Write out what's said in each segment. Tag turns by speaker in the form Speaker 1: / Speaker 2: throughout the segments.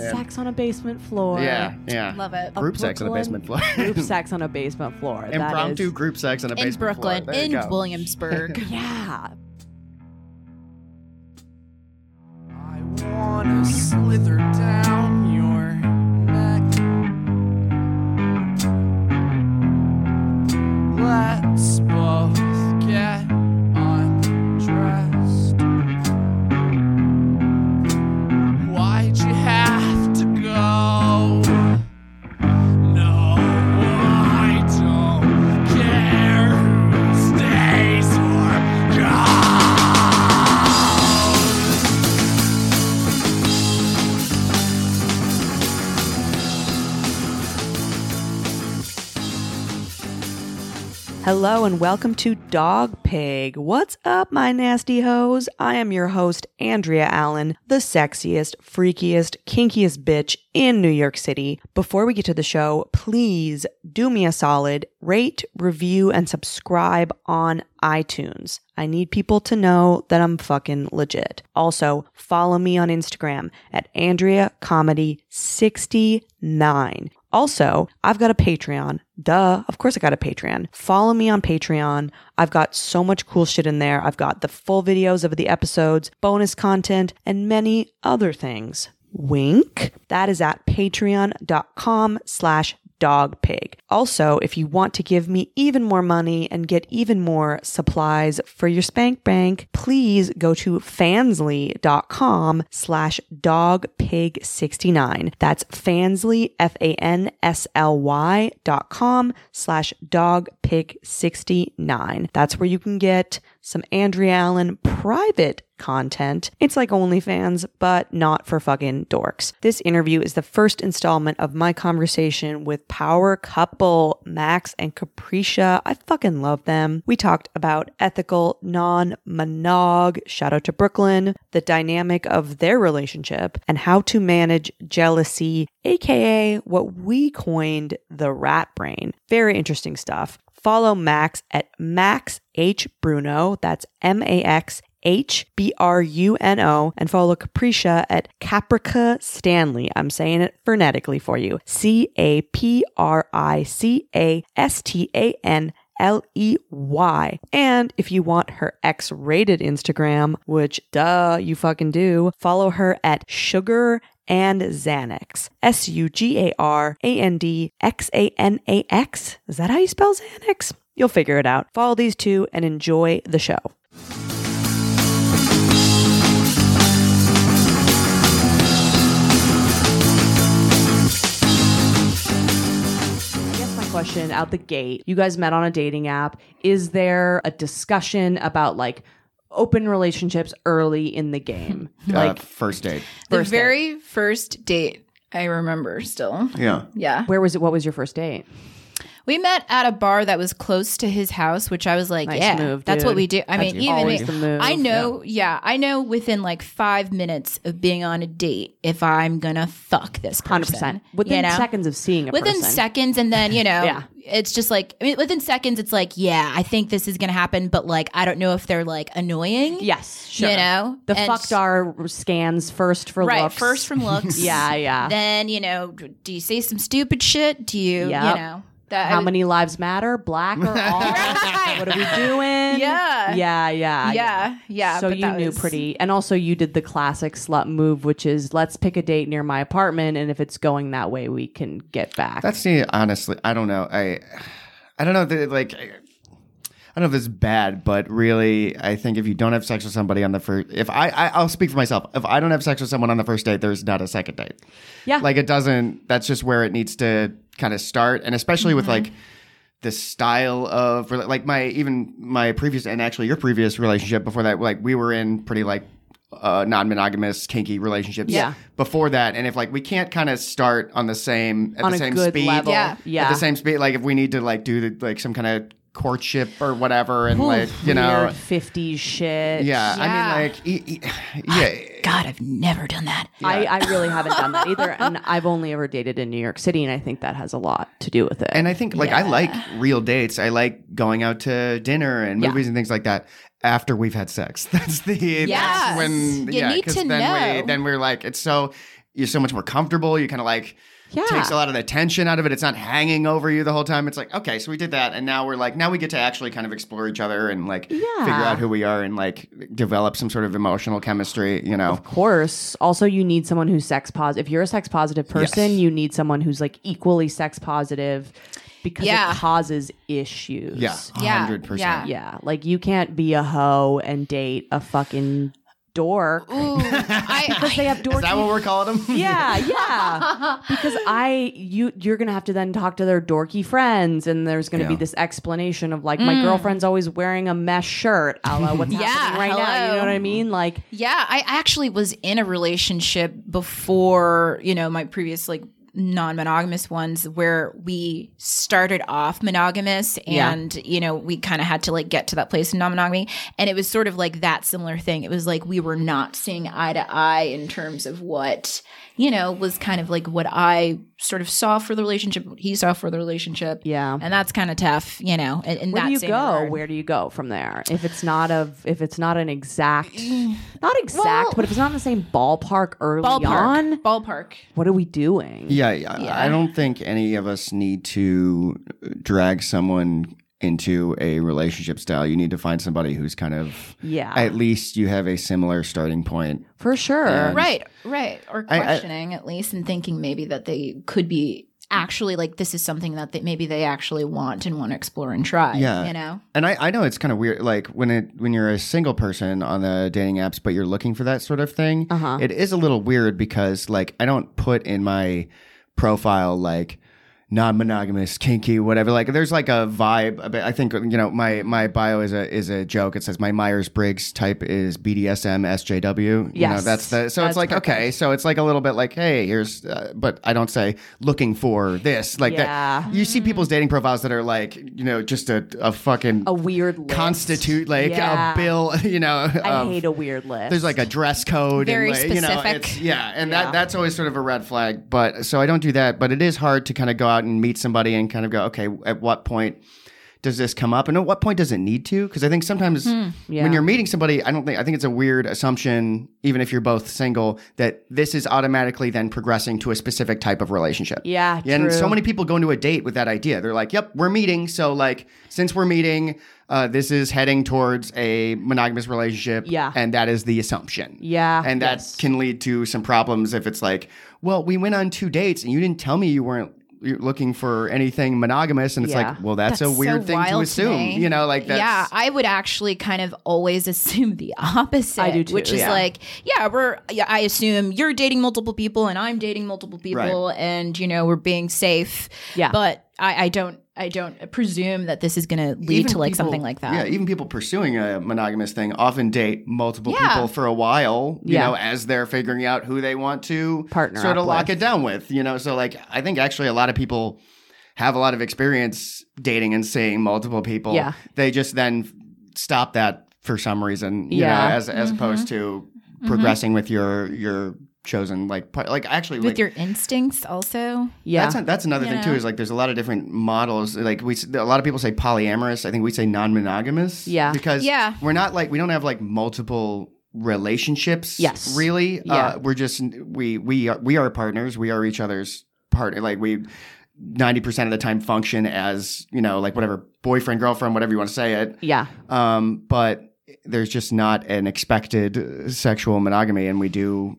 Speaker 1: Sex on a basement floor.
Speaker 2: Yeah, yeah.
Speaker 3: Love it.
Speaker 1: A
Speaker 2: Group sex on a
Speaker 1: Brooklyn
Speaker 2: basement floor.
Speaker 1: Group sex on a basement floor. That
Speaker 2: Impromptu
Speaker 1: is-
Speaker 2: group sex on a
Speaker 3: In
Speaker 2: basement floor.
Speaker 3: In Brooklyn,
Speaker 2: There you
Speaker 3: in
Speaker 2: go.
Speaker 3: Williamsburg.
Speaker 1: Yeah.
Speaker 4: I wanna mm-hmm. slither
Speaker 1: Hello and welcome to Dog Pig. What's up, my nasty hoes? I am your host, Andrea Allen, the sexiest, freakiest, kinkiest bitch in New York City. Before we get to the show, please do me a solid, rate, review, and subscribe on iTunes. I need people to know that I'm fucking legit. Also, follow me on Instagram at Andrea Comedy 69. Also, I've got a Patreon. Duh. Of course I got a Patreon. Follow me on Patreon. I've got so much cool shit in there. I've got the full videos of the episodes, bonus content, and many other things. Wink. That is at patreon.com slash dogpig. Also, if you want to give me even more money and get even more supplies for your spank bank, please go to fansly.com slash dogpig69. That's fansly, F-A-N-S-L-Y dot com slash dogpig69. That's where you can get some Andrea Allen private content. It's like OnlyFans, but not for fucking dorks. This interview is the first installment of my conversation with power couple Max and Caprica. I fucking love them. We talked about ethical non-monog, shout out to Brooklyn, the dynamic of their relationship, and how to manage jealousy, aka what we coined the rat brain. Very interesting stuff. Follow Max at Max H Bruno. That's M A X H B R U N O. And follow Capricia at Caprica Stanley. I'm saying it phonetically for you C A P R I C A S T A N. L E Y. And if you want her X rated Instagram, which duh, you fucking do, follow her at Sugar and Xanax. S U G A R A N D X A N A X. Is that how you spell Xanax? You'll figure it out. Follow these two and enjoy the show. Question out the gate you guys met on a dating app. Is there a discussion about like open relationships early in the game?
Speaker 2: Uh,
Speaker 1: like,
Speaker 2: first date.
Speaker 3: the
Speaker 1: First date.
Speaker 3: very first date I remember still.
Speaker 2: Yeah.
Speaker 3: Yeah.
Speaker 1: where was it? What was your first date?
Speaker 3: We met at a bar that was close to his house, which I was like,
Speaker 1: Nice
Speaker 3: yeah,
Speaker 1: move,
Speaker 3: that's what we do. I
Speaker 2: That's
Speaker 3: mean, even
Speaker 1: move.
Speaker 3: I know, yeah. I know within like five minutes of being on a date if I'm gonna fuck this person.
Speaker 1: Hundred percent. Within
Speaker 3: you know?
Speaker 1: seconds of seeing a
Speaker 3: Within
Speaker 1: person.
Speaker 3: seconds, and then you know,
Speaker 1: Yeah.
Speaker 3: it's just like I mean, within seconds, it's like, yeah, I think this is gonna happen, but like, I don't know if they're like annoying.
Speaker 1: Yes, sure.
Speaker 3: You know?
Speaker 1: the
Speaker 3: And-
Speaker 1: fucked are scans first for
Speaker 3: right.
Speaker 1: looks.
Speaker 3: First from looks.
Speaker 1: yeah, yeah.
Speaker 3: Then you know, do you say some stupid shit? Do you,
Speaker 1: Yep.
Speaker 3: you know, that
Speaker 1: How many lives matter? Black or all?
Speaker 3: Right.
Speaker 1: What are we doing?
Speaker 3: Yeah.
Speaker 1: yeah, yeah,
Speaker 3: Yeah, yeah.
Speaker 1: So you knew
Speaker 3: was-
Speaker 1: pretty, and also you did the classic slut move, which is let's pick a date near my apartment, and if it's going that way, we can get back.
Speaker 2: That's the honestly. I don't know. I I don't know. That, like I don't know if this is bad, but really, I think if you don't have sex with somebody on the first, if I, I I'll speak for myself. If I don't have sex with someone on the first date, there's not a second date.
Speaker 1: yeah,
Speaker 2: Like it doesn't. That's just where it needs to kind of start, and especially with like the style of like my even my previous and actually your previous relationship before that. Like we were in pretty like uh, non-monogamous kinky relationships
Speaker 1: Yeah.
Speaker 2: before that and if like we can't kind of start on the same at
Speaker 1: on
Speaker 2: the
Speaker 1: a
Speaker 2: same
Speaker 1: good
Speaker 2: speed
Speaker 1: level.
Speaker 3: Yeah.
Speaker 1: yeah.
Speaker 2: at the same speed like if we need to like do the, like some kind of courtship or whatever and like you know
Speaker 1: fifties shit.
Speaker 2: yeah,
Speaker 3: Yeah.
Speaker 2: i mean like e- e- yeah
Speaker 3: God, I've never done that.
Speaker 1: I, I really haven't done that either, and I've only ever dated in New York City, and I think that has a lot to do with it.
Speaker 2: and i think like i like real dates i like going out to dinner and
Speaker 1: Yeah.
Speaker 2: movies and things like that after we've had sex that's the
Speaker 3: Yes.
Speaker 2: that's when
Speaker 3: You
Speaker 2: yeah
Speaker 3: need
Speaker 2: 'cause
Speaker 3: to
Speaker 2: then we
Speaker 3: know.
Speaker 2: then we're like it's so you're so much more comfortable. You kind of like
Speaker 1: Yeah.
Speaker 2: takes a lot of the tension out of it. It's not hanging over you the whole time. It's like, okay, so we did that, and now we're like, now we get to actually kind of explore each other and like figure out who we are and like develop some sort of emotional chemistry. You know,
Speaker 1: Of course. Also, you need someone who's sex positive. If you're a sex positive person,
Speaker 2: Yes.
Speaker 1: you need someone who's like equally sex positive because
Speaker 3: Yeah.
Speaker 1: it causes issues.
Speaker 2: yeah,
Speaker 3: Yeah,
Speaker 2: hundred
Speaker 3: yeah.
Speaker 2: percent.
Speaker 1: Yeah. Like you can't be a hoe and date a fucking dork.
Speaker 3: Ooh, I,
Speaker 1: Because they have
Speaker 2: Is that what we're calling them?
Speaker 1: yeah, yeah. because I you you're gonna have to then talk to their dorky friends, and there's gonna be this explanation of like my mm. girlfriend's always wearing a mesh shirt. A la what's
Speaker 3: Yeah,
Speaker 1: happening right now? You know what I mean? Like
Speaker 3: Yeah, I actually was in a relationship before, you know, my previous like non-monogamous ones where we started off monogamous
Speaker 1: Yeah.
Speaker 3: and you know we kind of had to like get to that place in non-monogamy and it was sort of like that similar thing it was like we were not seeing eye to eye in terms of what you know was kind of like what i sort of saw for the relationship what he saw for the relationship
Speaker 1: Yeah.
Speaker 3: and that's kind of tough you know in, in
Speaker 1: where
Speaker 3: that
Speaker 1: do you
Speaker 3: same
Speaker 1: go?
Speaker 3: regard.
Speaker 1: Where do you go from there? If it's not of if it's not an exact, not exact,
Speaker 3: Well-
Speaker 1: but if it's not in the same ballpark early
Speaker 3: ballpark
Speaker 1: on,
Speaker 3: ballpark
Speaker 1: what are we doing?
Speaker 2: Yeah, I- I don't think any of us need to drag someone into a relationship style. You need to find somebody who's kind of
Speaker 1: Yeah.
Speaker 2: at least you have a similar starting point.
Speaker 1: for sure.
Speaker 2: And-
Speaker 3: right right or
Speaker 2: I- I-
Speaker 3: questioning at least and thinking maybe that they could be actually like this is something that they, maybe they actually want and want to explore and try
Speaker 2: Yeah.
Speaker 3: you know
Speaker 2: And I, I know it's kind of weird, like when it when you're a single person on the dating apps, but you're looking for that sort of thing.
Speaker 1: Uh-huh.
Speaker 2: it is a little weird because like I don't put in my profile like non-monogamous, kinky, whatever. Like there's like a vibe. I think you know my my bio is a is a joke. It says my Myers Briggs type is BDSM SJW. You know that's the so
Speaker 1: That's
Speaker 2: it's like
Speaker 1: perfect.
Speaker 2: okay, so it's like a little bit like hey here's, uh, but I don't say looking for this like
Speaker 1: Yeah.
Speaker 2: that. You see people's dating profiles that are like you know just a a fucking
Speaker 1: A weird list.
Speaker 2: constitute like
Speaker 1: Yeah.
Speaker 2: a bill you know
Speaker 1: I
Speaker 2: of-
Speaker 1: hate a weird list.
Speaker 2: there's like a dress code
Speaker 3: Very
Speaker 2: and like, you know
Speaker 3: specific.
Speaker 2: it's, yeah and
Speaker 1: Yeah.
Speaker 2: that that's always sort of a red flag but so i don't do that but it is hard to kind of go out and meet somebody and kind of go okay at what point does this come up and at what point does it need to because i think sometimes
Speaker 1: Hmm. Yeah.
Speaker 2: when you're meeting somebody i don't think i think it's a weird assumption even if you're both single that this is automatically then progressing to a specific type of relationship
Speaker 1: Yeah,
Speaker 2: and so many people go into a date with that idea they're like yep we're meeting so like since we're meeting uh, this is heading towards a monogamous relationship
Speaker 1: Yeah.
Speaker 2: and that is the assumption
Speaker 1: Yeah,
Speaker 2: and that
Speaker 1: yes.
Speaker 2: can lead to some problems if it's like well we went on two dates and you didn't tell me you weren't you're looking for anything monogamous and it's
Speaker 1: Yeah.
Speaker 2: like well that's, a weird
Speaker 3: so
Speaker 2: thing to assume
Speaker 3: me.
Speaker 2: you know like that's
Speaker 3: yeah i would actually kind of always assume the opposite
Speaker 1: I do too,
Speaker 3: which is
Speaker 1: yeah.
Speaker 3: like yeah we're yeah, i assume you're dating multiple people and i'm dating multiple people and you know we're being safe
Speaker 1: Yeah.
Speaker 3: but i, I don't i don't presume that this is going to lead
Speaker 2: even
Speaker 3: to like
Speaker 2: people-
Speaker 3: something like that
Speaker 2: Yeah, even people pursuing a monogamous thing often date multiple
Speaker 3: Yeah.
Speaker 2: people for a while, you
Speaker 1: Yeah.
Speaker 2: know, as they're figuring out who they want to
Speaker 1: Partner
Speaker 2: sort of lock
Speaker 1: with.
Speaker 2: it down with, you know. So like I think actually a lot of people have a lot of experience dating and seeing multiple people.
Speaker 1: Yeah.
Speaker 2: They just then stop that for some reason, you
Speaker 1: Yeah.
Speaker 2: know, as as opposed mm-hmm. to mm-hmm. progressing with your your chosen like part, like actually
Speaker 3: with
Speaker 2: like,
Speaker 3: your instincts also
Speaker 1: yeah.
Speaker 2: that's that's another thing too. Is like there's a lot of different models. Like we, a lot of people say polyamorous. I think we say non-monogamous.
Speaker 1: Yeah.
Speaker 2: because
Speaker 3: Yeah.
Speaker 2: we're not like we don't have like multiple relationships.
Speaker 1: Yes.
Speaker 2: really.
Speaker 1: Yeah.
Speaker 2: Uh, we're just we we are we are partners. We are each other's partner. Like we. 90% of the time function as, you know, like whatever boyfriend, girlfriend, whatever you want to say it.
Speaker 1: yeah.
Speaker 2: Um, but there's just not an expected sexual monogamy, and we do,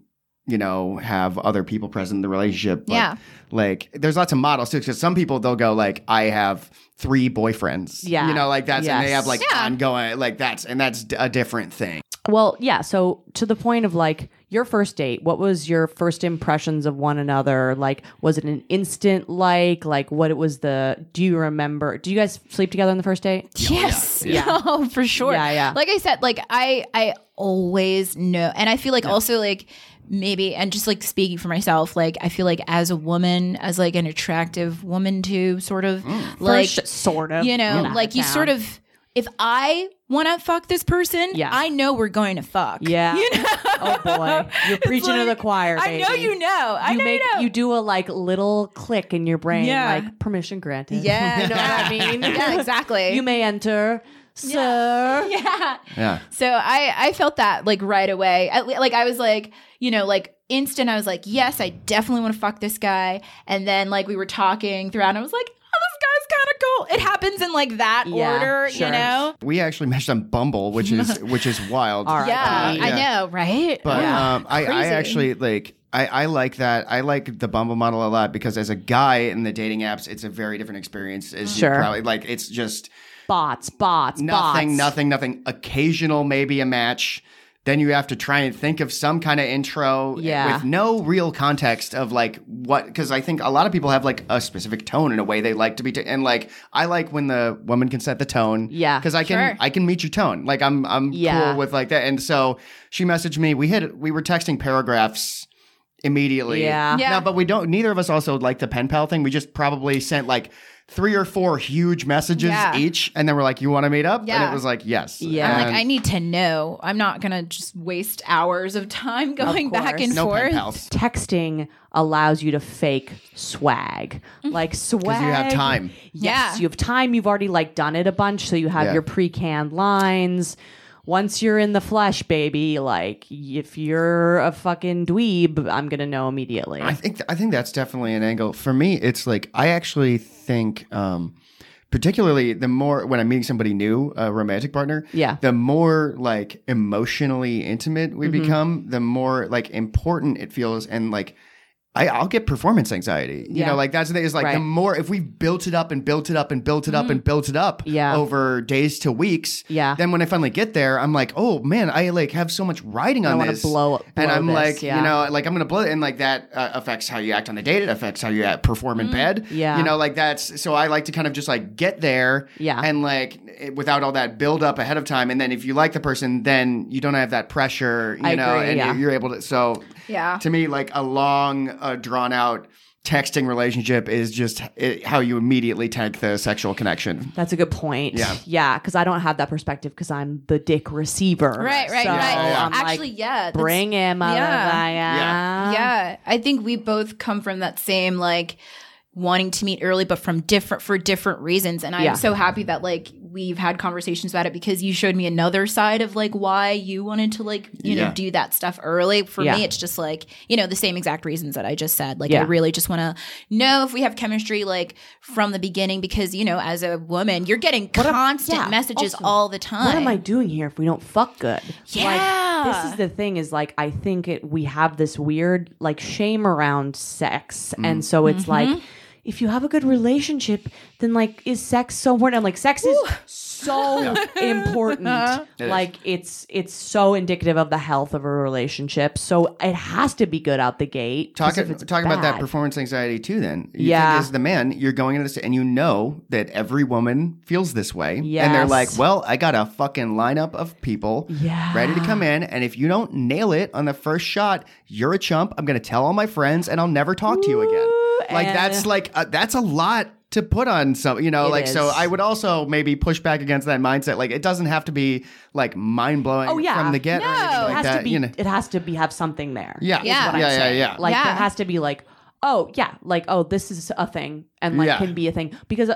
Speaker 2: you know, have other people present in the relationship. But,
Speaker 3: Yeah.
Speaker 2: Like, there's lots of models too, because some people they'll go like, I have three boyfriends.
Speaker 1: Yeah.
Speaker 2: You know, like that's and they have like
Speaker 3: Yeah.
Speaker 2: ongoing like that's and that's a different thing.
Speaker 1: Well, yeah. So to the point of like your first date, what was your first impressions of one another? Like, was it an instant like? Like, what it was the? Do you remember? Do you guys sleep together on the first date?
Speaker 3: Oh, yes.
Speaker 1: Yeah.
Speaker 3: Oh, for sure.
Speaker 1: Yeah, yeah.
Speaker 3: Like I said, like I I always know and I feel like also like maybe and just like speaking for myself, like I feel like as a woman, as like an attractive woman too, sort of mm. like
Speaker 1: First, sort of.
Speaker 3: you know,
Speaker 1: Knock
Speaker 3: like you
Speaker 1: down.
Speaker 3: sort of if I want to fuck this person,
Speaker 1: Yeah.
Speaker 3: I know we're going to fuck.
Speaker 1: Yeah.
Speaker 3: You know?
Speaker 1: Oh boy, you're
Speaker 3: It's
Speaker 1: preaching to the
Speaker 3: like,
Speaker 1: choir.
Speaker 3: I know you know. I
Speaker 1: you
Speaker 3: know
Speaker 1: make
Speaker 3: you know.
Speaker 1: you do a like little click in your brain,
Speaker 3: Yeah.
Speaker 1: like permission granted.
Speaker 3: Yeah.
Speaker 1: you know what I mean.
Speaker 3: Yeah, exactly.
Speaker 1: you may enter sir.
Speaker 3: yeah.
Speaker 2: Yeah.
Speaker 3: So I I felt that like right away. At, le- like I was like, you know, like instant I was like, yes, I definitely want to fuck this guy. And then like we were talking throughout and I was like, oh, this guy's kind of cool. It happens in like that
Speaker 1: Yeah,
Speaker 3: order,
Speaker 1: sure.
Speaker 3: you know?
Speaker 2: We actually matched on Bumble, which is which is wild.
Speaker 1: All right.
Speaker 3: Yeah,
Speaker 2: Yeah.
Speaker 3: I know, right?
Speaker 2: But
Speaker 3: yeah.
Speaker 2: um, I, I actually like I, I like that. I like the Bumble model a lot because as a guy in the dating apps, it's a very different experience. As you probably like it's just
Speaker 1: Bots, bots,
Speaker 2: nothing,
Speaker 1: bots.
Speaker 2: nothing, nothing. Occasional, maybe a match. Then you have to try and think of some kind of intro
Speaker 1: Yeah.
Speaker 2: with no real context of like what, because I think a lot of people have like a specific tone in a way they like to be, t- and like I like when the woman can set the tone.
Speaker 1: Yeah.
Speaker 2: because I can
Speaker 3: Sure.
Speaker 2: I can meet your tone. Like I'm I'm
Speaker 1: Yeah.
Speaker 2: cool with like that. And so she messaged me. We hit we were texting paragraphs immediately.
Speaker 1: Yeah.
Speaker 3: Yeah.
Speaker 2: No, but we don't. Neither of us also like the pen pal thing. We just probably sent like three or four huge messages
Speaker 3: Yeah.
Speaker 2: each, and then we're like, "You want to meet up?" And it was like, "Yes."
Speaker 1: Yeah.
Speaker 3: I'm like, I need to know. I'm not gonna just waste hours of time going back and
Speaker 2: no pen
Speaker 3: forth.
Speaker 2: pals
Speaker 1: Texting allows you to fake swag. Mm-hmm. Like swag.
Speaker 2: because you have time.
Speaker 1: Yes,
Speaker 3: Yeah.
Speaker 1: you have time. You've already like done it a bunch, so you have
Speaker 2: Yeah.
Speaker 1: your pre-canned lines. Once you're in the flesh, baby, like if you're a fucking dweeb, I'm gonna know immediately.
Speaker 2: I think I think that's definitely an angle for me. It's like I actually think, um, particularly the more when I'm meeting somebody new, a romantic partner,
Speaker 1: Yeah.
Speaker 2: the more like emotionally intimate we
Speaker 1: Mm-hmm.
Speaker 2: become, the more like important it feels, and like. I, I'll get performance anxiety. You
Speaker 1: Yeah.
Speaker 2: know, like that's the thing. Is like the more if we built it up and built it up and built it up and built it up
Speaker 1: Mm-hmm. Yeah.
Speaker 2: over days to weeks.
Speaker 1: Yeah.
Speaker 2: Then when I finally get there, I'm like, oh man, I like have so much riding on
Speaker 1: wanna
Speaker 2: this.
Speaker 1: blow-
Speaker 2: and I'm
Speaker 1: this,
Speaker 2: like,
Speaker 1: yeah.
Speaker 2: you know, like I'm gonna blow it, and like that uh, affects how you act on the date. It affects how you uh, perform in bed.
Speaker 1: Mm-hmm. Yeah.
Speaker 2: you know, like that's so I like to kind of just like get there,
Speaker 1: Yeah.
Speaker 2: and like it- without all that build up ahead of time, and then if you like the person, then you don't have that pressure, you
Speaker 1: I
Speaker 2: know,
Speaker 1: agree,
Speaker 2: and
Speaker 1: yeah.
Speaker 2: you're, you're able to. So
Speaker 3: Yeah.
Speaker 2: to me, like a long, uh, drawn out texting relationship is just it, how you immediately tank the sexual connection.
Speaker 1: That's a good point.
Speaker 2: Yeah.
Speaker 1: yeah, because I don't have that perspective because I'm the dick receiver.
Speaker 3: Right, right,
Speaker 1: So
Speaker 3: right.
Speaker 1: I'm like,
Speaker 3: Actually, yeah.
Speaker 1: bring him,
Speaker 3: Yeah.
Speaker 1: yeah,
Speaker 3: yeah i think we both come from that same like wanting to meet early but from different for different reasons and i'm
Speaker 1: Yeah.
Speaker 3: so happy that like we've had conversations about it because you showed me another side of like why you wanted to like you
Speaker 2: Yeah.
Speaker 3: know do that stuff early for
Speaker 1: Yeah.
Speaker 3: me it's just like you know the same exact reasons that i just said like
Speaker 1: Yeah.
Speaker 3: i really just want to know if we have chemistry like from the beginning because you know as a woman you're getting
Speaker 1: am-
Speaker 3: constant
Speaker 1: yeah,
Speaker 3: messages
Speaker 1: also,
Speaker 3: all the time
Speaker 1: What am I doing here if we don't fuck good?
Speaker 3: Yeah.
Speaker 1: Like, this is the thing is like I think it we have this weird like shame around sex. And so it's
Speaker 3: Mm-hmm.
Speaker 1: like if you have a good relationship, then like is sex so important? I'm like sex is so important. Uh-huh.
Speaker 2: It is.
Speaker 1: like it's it's so indicative of the health of a relationship. So it has to be good out the gate. 'cause
Speaker 2: Talk,
Speaker 1: if it's
Speaker 2: talk about that
Speaker 1: bad-
Speaker 2: performance anxiety too. Then, you
Speaker 1: Yeah.
Speaker 2: think as the man, you're going into this and you know that every woman feels this way, and they're
Speaker 1: Yes.
Speaker 2: like, "Well, I got a fucking lineup of people
Speaker 1: Yeah.
Speaker 2: ready to come in, and if you don't nail it on the first shot, you're a chump. I'm going to tell all my friends, and I'll never talk to you again." Like
Speaker 1: and-
Speaker 2: that's like uh, that's a lot to put on some, you know,
Speaker 1: It
Speaker 2: like so. I would also maybe push back against that mindset. Like it doesn't have to be like mind blowing
Speaker 1: Oh, yeah.
Speaker 2: from the get
Speaker 3: No.
Speaker 1: it has
Speaker 2: that.
Speaker 1: to be
Speaker 2: you know,
Speaker 1: it has to be have something there.
Speaker 2: yeah,
Speaker 3: Yeah.
Speaker 2: yeah, yeah, yeah.
Speaker 1: Like
Speaker 3: Yeah.
Speaker 1: there has to be like, oh yeah, like oh this is a thing and like
Speaker 2: Yeah.
Speaker 1: can be a thing because uh,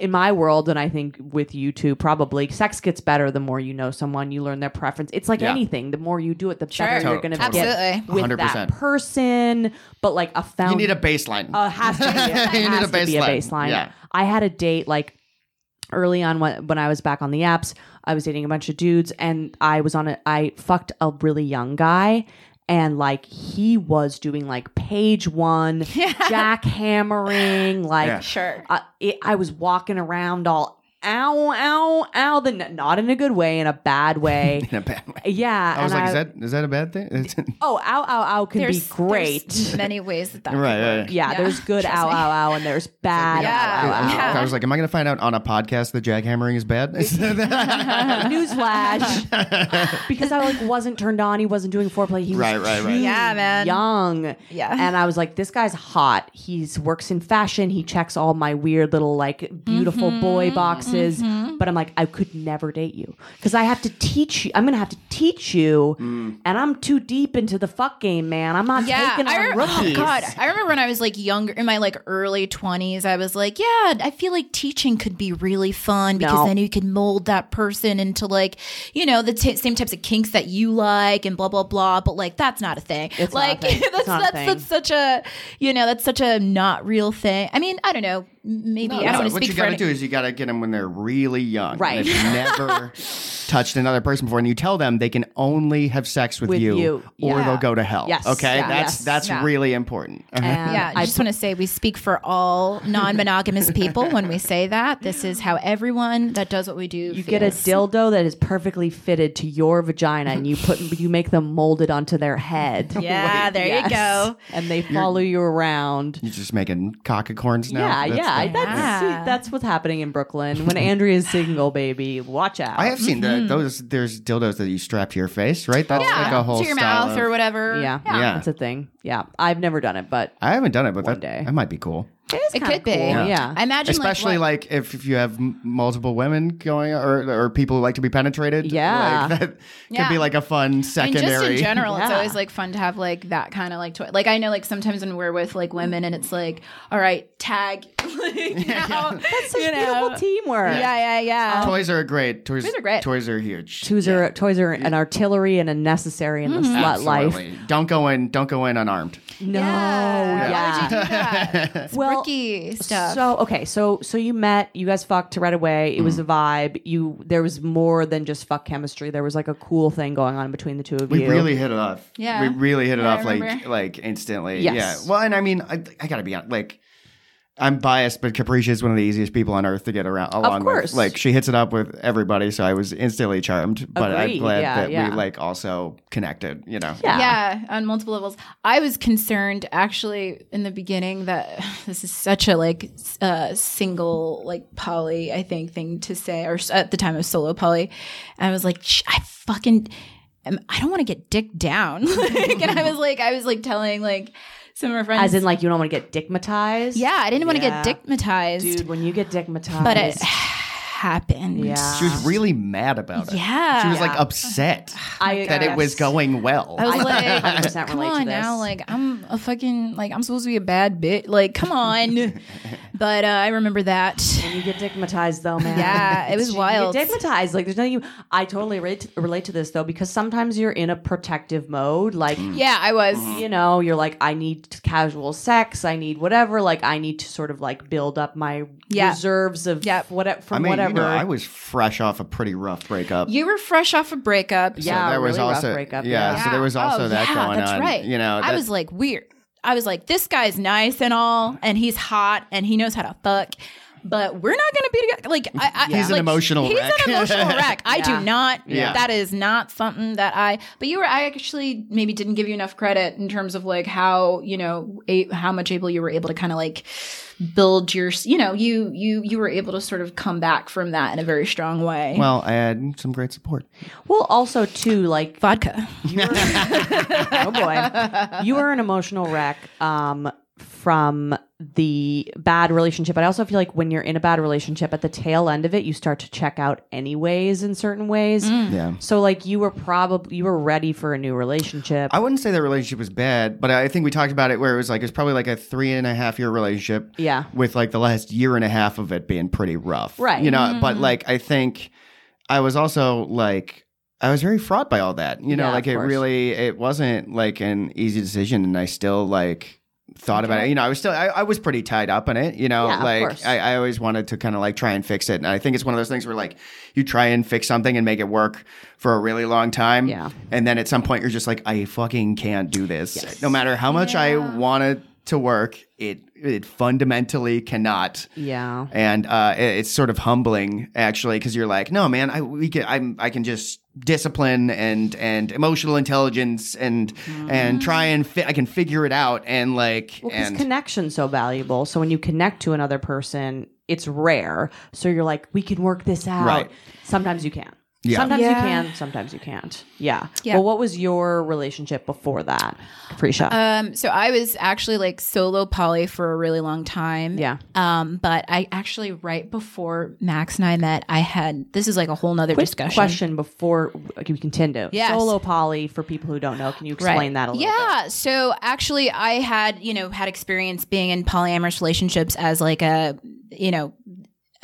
Speaker 1: in my world and I think with you too probably sex gets better the more you know someone you learn their preference. It's like
Speaker 2: Yeah.
Speaker 1: anything. The more you do it, the
Speaker 3: Sure.
Speaker 1: better you're going to
Speaker 2: totally.
Speaker 1: get
Speaker 3: Absolutely.
Speaker 1: with
Speaker 2: 100%.
Speaker 1: that person. But like a found
Speaker 2: you need a baseline.
Speaker 1: uh, has to be, it
Speaker 2: You need
Speaker 1: has
Speaker 2: a
Speaker 1: to be a
Speaker 2: baseline.
Speaker 1: baseline.
Speaker 2: Yeah.
Speaker 1: I had a date like early on when, when I was back on the apps. I was dating a bunch of dudes, and I was on a. I fucked a really young guy, and like he was doing like page one jackhammering, like
Speaker 2: Yeah.
Speaker 3: sure
Speaker 1: uh, it, I was walking around all ow ow ow, the not in a good way, in a bad way.
Speaker 2: in a bad way.
Speaker 1: yeah,
Speaker 2: I was
Speaker 1: and
Speaker 2: like, is that is that a bad thing?
Speaker 1: Oh ow ow ow can
Speaker 3: there's
Speaker 1: be great.
Speaker 3: there's many ways that that could
Speaker 2: Right, right, right.
Speaker 1: yeah, there's good
Speaker 3: trust
Speaker 1: ow
Speaker 3: me.
Speaker 1: ow ow, and there's bad
Speaker 3: Yeah.
Speaker 1: ow ow ow.
Speaker 3: Yeah.
Speaker 2: I was like, am I going to find out on a podcast that jackhammering is bad?
Speaker 1: Newsflash. because I like wasn't turned on. He wasn't doing foreplay. He was
Speaker 2: Right, right, right.
Speaker 1: too
Speaker 3: Yeah, man.
Speaker 1: young.
Speaker 3: Yeah.
Speaker 1: And I was like, this guy's hot. He's works in fashion. He checks all my weird little like beautiful
Speaker 3: Mm-hmm.
Speaker 1: boy boxes.
Speaker 3: Mm-hmm.
Speaker 1: but I'm like, I could never date you because I have to teach you. I'm gonna have to teach you,
Speaker 2: Mm.
Speaker 1: and I'm too deep into the fuck game, man. I'm not
Speaker 3: Yeah,
Speaker 1: taking
Speaker 3: I
Speaker 1: on
Speaker 3: re-
Speaker 1: rookies.
Speaker 3: Oh God, I remember when I was like younger, in my like early twenties, I was like, yeah, I feel like teaching could be really fun because
Speaker 1: No.
Speaker 3: then you could mold that person into like, you know, the t- same types of kinks that you like and blah blah blah. But like, that's not a thing.
Speaker 1: It's not a
Speaker 3: like
Speaker 1: thing. It's
Speaker 3: that's
Speaker 1: not a
Speaker 3: that's
Speaker 1: thing.
Speaker 3: that's such a you know that's such a not real thing. I mean, I don't know. Maybe I don't
Speaker 2: No,
Speaker 3: want to
Speaker 2: what
Speaker 3: speak
Speaker 2: you got to do is you got to get them when they're really young.
Speaker 1: Right.
Speaker 2: And They've never touched another person before, and you tell them they can only have sex with,
Speaker 1: With
Speaker 2: you,
Speaker 1: you.
Speaker 2: or
Speaker 3: Yeah.
Speaker 2: they'll go to hell.
Speaker 1: Yes.
Speaker 2: Okay.
Speaker 1: Yeah.
Speaker 2: That's
Speaker 1: Yes.
Speaker 2: that's
Speaker 3: Yeah.
Speaker 2: really important. Uh-huh.
Speaker 1: And
Speaker 3: Yeah, I
Speaker 1: I
Speaker 3: just want to say we speak for all non-monogamous people when we say that. This is how everyone that does what we do.
Speaker 1: You get a dildo that is perfectly fitted to your vagina, and you put you make them molded onto their head.
Speaker 3: Yeah, there you go.
Speaker 1: And they follow you around.
Speaker 2: You're just making cockacorns now.
Speaker 1: Yeah,
Speaker 2: That's
Speaker 1: yeah,
Speaker 2: the-
Speaker 1: that's that's what's happening in Brooklyn. When Andrea's single, baby, watch out.
Speaker 2: I have seen the, mm-hmm. those. There's dildos that you strap to your face, right? That's
Speaker 3: yeah,
Speaker 2: like a whole
Speaker 3: to your
Speaker 2: style
Speaker 3: mouth
Speaker 2: of-
Speaker 3: or whatever.
Speaker 1: yeah,
Speaker 2: Yeah.
Speaker 1: that's a thing. Yeah, I've never done it, but
Speaker 2: I haven't done it, but
Speaker 1: One
Speaker 2: that,
Speaker 1: day.
Speaker 2: that might be cool.
Speaker 1: It, is
Speaker 3: It
Speaker 1: kinda
Speaker 3: could be.
Speaker 1: cool.
Speaker 2: Yeah.
Speaker 1: Yeah,
Speaker 3: I imagine,
Speaker 2: Especially
Speaker 3: like,
Speaker 2: like, if, if you have m- multiple women going or or people who like to be penetrated.
Speaker 1: Yeah.
Speaker 2: like, that could
Speaker 3: Yeah.
Speaker 2: be like a fun
Speaker 3: I mean,
Speaker 2: secondary.
Speaker 3: just in general, it's always like fun to have like that kind of like toy. Like I know, like sometimes when we're with like women, and it's like, all right, tag. like, now,
Speaker 1: that's such
Speaker 3: you know.
Speaker 1: beautiful teamwork.
Speaker 3: Yeah, yeah, yeah.
Speaker 2: Toys are great. Toys,
Speaker 3: Toys are great.
Speaker 2: Toys are huge.
Speaker 1: Toys are toys are an artillery and a necessary in the
Speaker 3: Mm-hmm.
Speaker 1: slut life.
Speaker 2: Don't go in. Don't go in unarmed.
Speaker 1: No,
Speaker 3: yeah.
Speaker 1: yeah.
Speaker 3: Why would you do that?
Speaker 1: Well,
Speaker 3: bricky stuff.
Speaker 1: So okay, so so you met, you guys fucked right away. It
Speaker 2: Mm.
Speaker 1: was a vibe. You there was more than just fuck chemistry. There was like a cool thing going on between the two of
Speaker 2: We
Speaker 1: you.
Speaker 2: We really hit it off.
Speaker 3: Yeah.
Speaker 2: we really hit it
Speaker 3: Yeah,
Speaker 2: off like like instantly.
Speaker 1: Yes.
Speaker 2: Yeah. Well, and I mean, I, I gotta be honest. Like, I'm biased, but Caprica is one of the easiest people on earth to get around along
Speaker 1: course.
Speaker 2: with. Like, she hits it up with everybody, so I was instantly charmed. But I'm glad
Speaker 1: Yeah,
Speaker 2: that
Speaker 1: yeah.
Speaker 2: we like also connected. You know.
Speaker 1: Yeah.
Speaker 3: yeah on multiple levels i was concerned actually in the beginning that this is such a like uh, single like poly i think thing to say or at the time of solo poly and i was like i fucking i don't want to get dick down like, and i was like i was like telling like some of my friends
Speaker 1: As in, like you don't want to get dickmatized.
Speaker 3: yeah i didn't want to
Speaker 1: Yeah.
Speaker 3: get dickmatized
Speaker 1: dude. When you get dickmatized,
Speaker 3: but it happened
Speaker 1: yeah,
Speaker 2: She was really mad about it.
Speaker 3: yeah
Speaker 2: She was like upset
Speaker 1: I
Speaker 2: that it was going well.
Speaker 3: I was like, come
Speaker 1: relate to
Speaker 3: on now, like I'm a fucking like I'm supposed to be a bad bitch. Like, come on. but uh, I remember that.
Speaker 1: When you get dickmatized, though, man.
Speaker 3: Yeah, it was
Speaker 1: You
Speaker 3: wild.
Speaker 1: get dickmatized. Like, there's nothing you. I totally relate to, relate to this though, because sometimes you're in a protective mode. Like,
Speaker 3: Yeah, I was.
Speaker 1: you know, you're like, I need casual sex. I need whatever. Like, I need to sort of like build up my
Speaker 3: Yeah.
Speaker 1: reserves of
Speaker 3: Yep.
Speaker 1: whatever
Speaker 2: I mean,
Speaker 1: whatever.
Speaker 2: You know, I was fresh off a pretty rough breakup.
Speaker 3: You were fresh off a breakup.
Speaker 2: So
Speaker 1: Yeah,
Speaker 2: there was
Speaker 1: really rough
Speaker 2: also
Speaker 1: breakup,
Speaker 2: Yeah,
Speaker 1: yeah.
Speaker 2: so there was oh, also
Speaker 3: Oh,
Speaker 2: that
Speaker 3: yeah,
Speaker 2: going
Speaker 3: that's
Speaker 2: on.
Speaker 3: right.
Speaker 2: You know,
Speaker 3: I was like weird. I was like, this guy's nice and all, and he's hot, and he knows how to fuck. But we're not gonna be together. Like, I, I,
Speaker 2: He's an
Speaker 3: like,
Speaker 2: emotional
Speaker 3: He's
Speaker 2: wreck.
Speaker 3: an emotional wreck. I
Speaker 1: Yeah.
Speaker 3: do not.
Speaker 2: Yeah.
Speaker 3: That is not something that I. But you were. I actually maybe didn't give you enough credit in terms of like how you know a, how much able you were able to kind of like build your. You know, you you you were able to sort of come back from that in a very strong way.
Speaker 2: well, I had some great support.
Speaker 1: well, also too, like
Speaker 3: Vodka.
Speaker 1: oh boy, you were an emotional wreck um, from the bad relationship. But I also feel like when you're in a bad relationship, at the tail end of it, you start to check out anyways in certain ways. Mm.
Speaker 2: Yeah.
Speaker 1: So like you were probably you were ready for a new relationship.
Speaker 2: I wouldn't say the relationship was bad, but I think we talked about it where it was like it was probably like a three and a half year relationship.
Speaker 1: Yeah.
Speaker 2: With like the last year and a half of it being pretty rough.
Speaker 1: Right.
Speaker 2: You know, mm-hmm. but like I think I was also like I was very fraught by all that. You know,
Speaker 1: Yeah,
Speaker 2: like it
Speaker 1: course.
Speaker 2: really it wasn't like an easy decision and I still like thought about it. You know, I was still I, I was pretty tied up in it, you know,
Speaker 1: Yeah,
Speaker 2: like. I, I always wanted to kind of like try and fix it. And I think it's one of those things where like you try and fix something and make it work for a really long time.
Speaker 1: Yeah.
Speaker 2: And then at some point you're just like, I fucking can't do this. No matter how much I want it to work, it it fundamentally cannot.
Speaker 1: yeah.
Speaker 2: And uh, it- it's sort of humbling actually because you're like, no, man, I we can I'm I can just discipline and and emotional intelligence and and mm-hmm. try and fi- I can figure it out and like
Speaker 1: Well,
Speaker 2: and
Speaker 1: connection's so valuable. So when you connect to another person, it's rare. So you're like, we can work this out.
Speaker 2: Right.
Speaker 1: Sometimes you can't.
Speaker 2: Yeah.
Speaker 1: Sometimes
Speaker 3: Yeah.
Speaker 1: you can, sometimes you can't. Yeah.
Speaker 3: Yeah.
Speaker 1: Well, what was your relationship before that, Caprica?
Speaker 3: Um, so I was actually like solo poly for a really long time.
Speaker 1: yeah.
Speaker 3: Um, but I actually right before Max and I met, I had this is like a whole nother
Speaker 1: Quick
Speaker 3: discussion.
Speaker 1: question before we continue.
Speaker 3: Yes.
Speaker 1: Solo poly, for people who don't know, can you explain that a little bit?
Speaker 3: yeah. So actually, I had you know had experience being in polyamorous relationships as like a you know.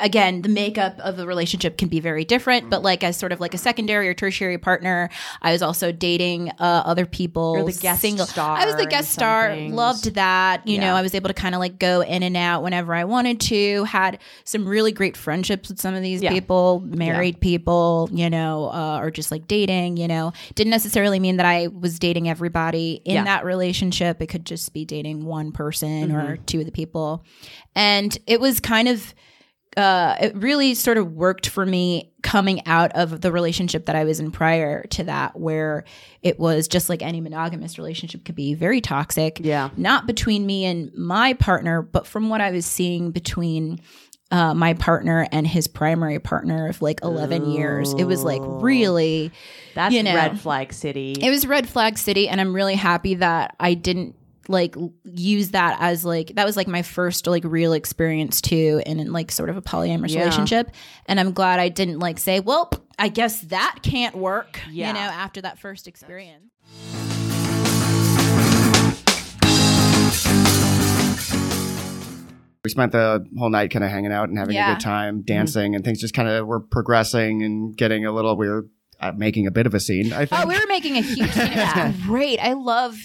Speaker 3: Again, the makeup of the relationship can be very different, but like as sort of like a secondary or tertiary partner, I was also dating uh, other people.
Speaker 1: You're the guest star
Speaker 3: I was the guest star.
Speaker 1: things.
Speaker 3: Loved that. You
Speaker 1: Yeah.
Speaker 3: know, I was able to kind of like go in and out whenever I wanted to. Had some really great friendships with some of these
Speaker 1: Yeah.
Speaker 3: people, married people, you know, uh, or just like dating. You know, didn't necessarily mean that I was dating everybody in
Speaker 1: Yeah.
Speaker 3: that relationship. It could just be dating one person or
Speaker 1: Mm-hmm.
Speaker 3: two of the people, and it was kind of. Uh, it really sort of worked for me coming out of the relationship that I was in prior to that, where it was just like any monogamous relationship could be very toxic
Speaker 1: Yeah.
Speaker 3: not between me and my partner, but from what I was seeing between uh, my partner and his primary partner of like 11 years. It was like really,
Speaker 1: That's
Speaker 3: You know.
Speaker 1: red flag city.
Speaker 3: it was red flag city. And I'm really happy that I didn't like use that as like that was like my first like real experience too in, in like sort of a polyamorous
Speaker 1: Yeah.
Speaker 3: relationship and i'm glad i didn't like say well i guess that can't work
Speaker 1: Yeah.
Speaker 3: you know after that first experience
Speaker 2: We spent the whole night kind of hanging out and having a good time, dancing, and things just kind of were progressing and getting a little. We were uh, making a bit of a scene. I think.
Speaker 3: Oh, we were making a huge scene. It was great. I love.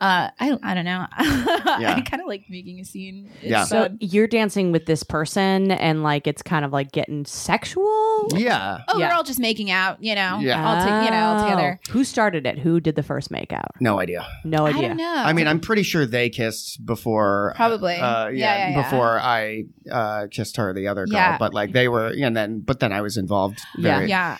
Speaker 3: Uh, I I don't know. I kind of like making a scene. It's
Speaker 2: Yeah.
Speaker 1: so
Speaker 3: fun.
Speaker 1: you're dancing with this person and like it's kind of like getting sexual.
Speaker 2: yeah.
Speaker 3: oh,
Speaker 1: yeah.
Speaker 3: we're all just making out. You know.
Speaker 2: Yeah.
Speaker 3: All to, you know all
Speaker 1: Oh.
Speaker 3: together.
Speaker 1: Who started it? Who did the first make makeout?
Speaker 2: No idea.
Speaker 1: No
Speaker 3: I
Speaker 1: idea.
Speaker 3: don't know.
Speaker 2: I mean, I'm pretty sure they kissed before.
Speaker 3: Probably.
Speaker 2: Uh, yeah,
Speaker 3: Yeah, yeah, yeah.
Speaker 2: before I uh, kissed her, the other girl.
Speaker 3: Yeah.
Speaker 2: But like they were, and then but then I was involved.
Speaker 1: Yeah.
Speaker 2: very-
Speaker 3: yeah.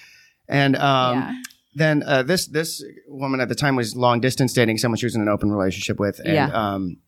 Speaker 2: And um,
Speaker 3: yeah.
Speaker 2: Then uh, this this woman at the time was long distance dating someone she was in an open relationship with, and
Speaker 1: Yeah.
Speaker 2: um,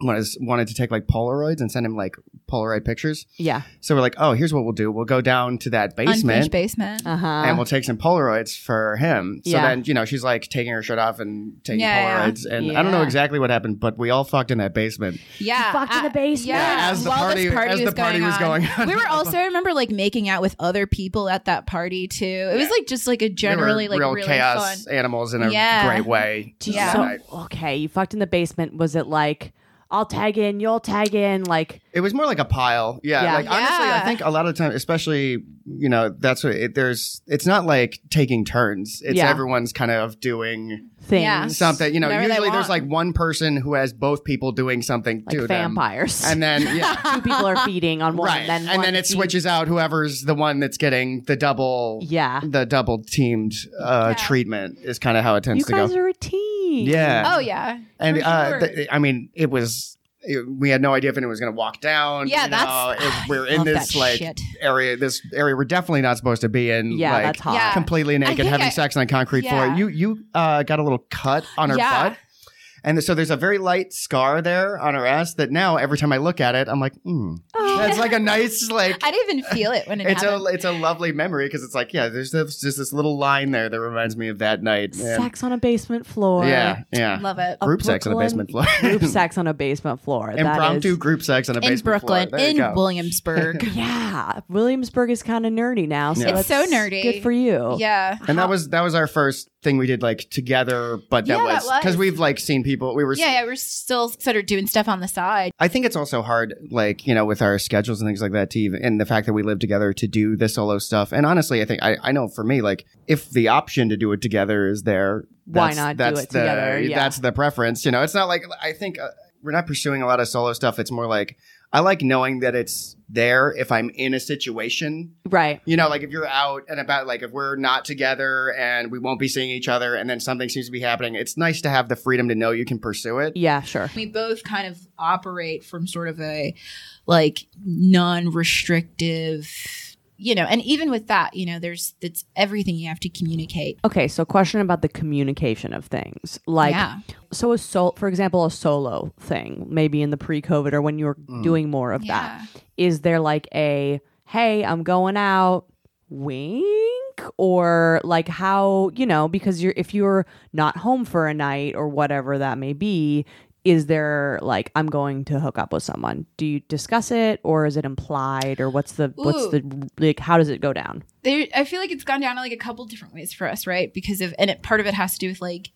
Speaker 2: was wanted to take like Polaroids and send him like Polaroid pictures.
Speaker 1: Yeah.
Speaker 2: So we're like, oh, here's what we'll do: we'll go down to that
Speaker 3: Unfinished
Speaker 2: basement.
Speaker 3: basement.
Speaker 1: Uh huh.
Speaker 2: and we'll take some Polaroids for him. So
Speaker 1: Yeah.
Speaker 2: then, you know, she's like taking her shirt off and taking
Speaker 3: Yeah, yeah.
Speaker 2: Polaroids. And I don't know
Speaker 1: Yeah.
Speaker 2: exactly what happened, but we all fucked in that basement.
Speaker 3: Yeah,
Speaker 1: fucked in the
Speaker 3: uh,
Speaker 1: basement.
Speaker 3: Yeah,
Speaker 2: Yeah, as the
Speaker 3: while
Speaker 2: party-
Speaker 3: this party
Speaker 2: as the
Speaker 3: was
Speaker 2: party
Speaker 3: going
Speaker 2: was
Speaker 3: on.
Speaker 2: going on.
Speaker 3: we were also I remember like making out with other people at that party too. It was
Speaker 2: Yeah.
Speaker 3: like just like a
Speaker 2: We
Speaker 3: generally
Speaker 2: were
Speaker 3: like
Speaker 2: real
Speaker 3: really
Speaker 2: chaos
Speaker 3: fun.
Speaker 2: animals in a
Speaker 3: Yeah.
Speaker 2: great way.
Speaker 3: Yeah.
Speaker 2: that night.
Speaker 1: So, okay, you fucked in the basement. Was it like I'll tag in, you'll tag in, like
Speaker 2: It was more like a pile. Yeah.
Speaker 1: Yeah.
Speaker 2: Like honestly, I think a lot of times, especially, you know, that's what it, there's, it's not like taking turns. It's
Speaker 1: Yeah.
Speaker 2: everyone's kind of doing
Speaker 1: things?
Speaker 3: Yeah.
Speaker 2: something, you know,
Speaker 3: Whatever
Speaker 2: usually there's like one person who has both people doing something
Speaker 1: Like
Speaker 2: to them.
Speaker 1: vampires.
Speaker 2: And then, yeah.
Speaker 1: two people are feeding on one,
Speaker 2: right.
Speaker 1: then
Speaker 2: and
Speaker 1: one
Speaker 2: then it
Speaker 1: feeds-
Speaker 2: switches out whoever's the one that's getting the double
Speaker 1: Yeah,
Speaker 2: the double teamed uh,
Speaker 3: Yeah.
Speaker 2: treatment is kind of how it tends
Speaker 1: you
Speaker 2: to
Speaker 1: guys
Speaker 2: go.
Speaker 1: are a team.
Speaker 2: Yeah.
Speaker 3: Oh yeah,
Speaker 2: and
Speaker 3: for
Speaker 2: uh,
Speaker 3: sure.
Speaker 2: th- I mean, it was. it- we had no idea if anyone was going to walk down.
Speaker 3: Yeah,
Speaker 2: you know,
Speaker 3: that's-
Speaker 2: it- we're in this like
Speaker 3: shit.
Speaker 2: area, this area we're definitely not supposed to be in.
Speaker 1: Yeah,
Speaker 2: like,
Speaker 1: that's hot.
Speaker 3: Yeah.
Speaker 2: Completely naked, having
Speaker 3: I-
Speaker 2: sex on concrete floor. You you uh, got a little cut on her
Speaker 3: Yeah.
Speaker 2: butt, and so there's a very light scar there on her ass. That now every time I look at it, I'm like, hmm, that's like a nice like
Speaker 3: I didn't even feel it when it
Speaker 2: it's
Speaker 3: happened.
Speaker 2: a it's a lovely memory because it's like yeah, there's this, just this little line there that reminds me of that night. And-
Speaker 1: Sex on a basement floor.
Speaker 2: yeah, yeah.
Speaker 3: Love it.
Speaker 1: A
Speaker 2: Group sex on a basement floor.
Speaker 1: group sex on a basement floor. That
Speaker 2: Impromptu
Speaker 1: is-
Speaker 2: group sex on a
Speaker 3: in
Speaker 2: basement
Speaker 3: Brooklyn,
Speaker 2: floor. There you
Speaker 3: in
Speaker 2: go.
Speaker 3: Williamsburg.
Speaker 1: Yeah, Williamsburg is kind of nerdy now. So
Speaker 2: Yeah.
Speaker 3: It's so nerdy.
Speaker 1: Good for you.
Speaker 3: yeah,
Speaker 2: and that was that was our first thing we did like together, but that
Speaker 3: Yeah,
Speaker 2: was because we've like seen people. We were
Speaker 3: yeah, yeah. We're still sort of doing stuff on the side.
Speaker 2: I think it's also hard, like, you know, with our schedules and things like that to even, and the fact that we live together to do the solo stuff. And honestly, I think, I, I know for me, like, if the option to do it together is there,
Speaker 1: Why
Speaker 2: that's-
Speaker 1: not do
Speaker 2: that's
Speaker 1: it
Speaker 2: the,
Speaker 1: together? Yeah.
Speaker 2: That's the preference. You know, it's not like, I think uh, we're not pursuing a lot of solo stuff. It's more like, I like knowing that it's there if I'm in a situation.
Speaker 1: Right.
Speaker 2: You know, like if you're out and about, like if we're not together and we won't be seeing each other and then something seems to be happening, it's nice to have the freedom to know you can pursue it.
Speaker 1: Yeah, sure.
Speaker 3: We both kind of operate from sort of a like non-restrictive, you know, and even with that, you know, there's it's everything you have to communicate.
Speaker 1: Okay, so question about the communication of things. Like
Speaker 3: yeah,
Speaker 1: so a sol for example, a solo thing, maybe in the pre-COVID or when you were mm. doing more of that.
Speaker 3: yeah.
Speaker 1: Is there like a hey, I'm going out wink or like how you know because you're if you're not home for a night or whatever that may be is there like i'm going to hook up with someone? Do you discuss it or is it implied or what's the what's the like how does it go down?
Speaker 3: There i feel like it's gone down in like a couple different ways for us right? Because of and it, part of it has to do with like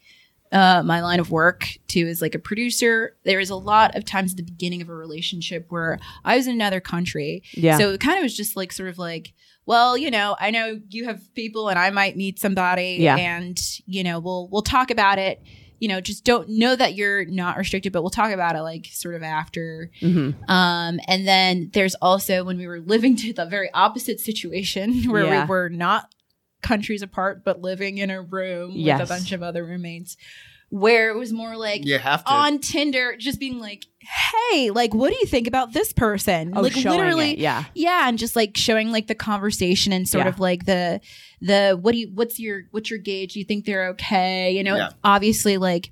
Speaker 3: uh, my line of work too is like a producer. There is a lot of times at the beginning of a relationship where i was in another country.
Speaker 1: Yeah.
Speaker 3: So it kind of was just like sort of like well you know i know you have people and i might meet somebody
Speaker 1: Yeah.
Speaker 3: and you know we'll we'll talk about it you know just don't know that you're not restricted but we'll talk about it like sort of after
Speaker 1: hmm
Speaker 3: um, and then there's also when we were living to the very opposite situation where
Speaker 1: Yeah.
Speaker 3: we were not countries apart, but living in a room
Speaker 1: Yes.
Speaker 3: with a bunch of other roommates, where it was more like
Speaker 2: You have to.
Speaker 3: on Tinder, just being like, "Hey, like, what do you think about this person?"
Speaker 1: oh
Speaker 3: like literally,
Speaker 1: it, yeah
Speaker 3: yeah, and just like showing like the conversation and sort
Speaker 1: Yeah.
Speaker 3: of like the the what do you what's your what's your gauge? You think they're okay? You know,
Speaker 2: Yeah.
Speaker 3: obviously like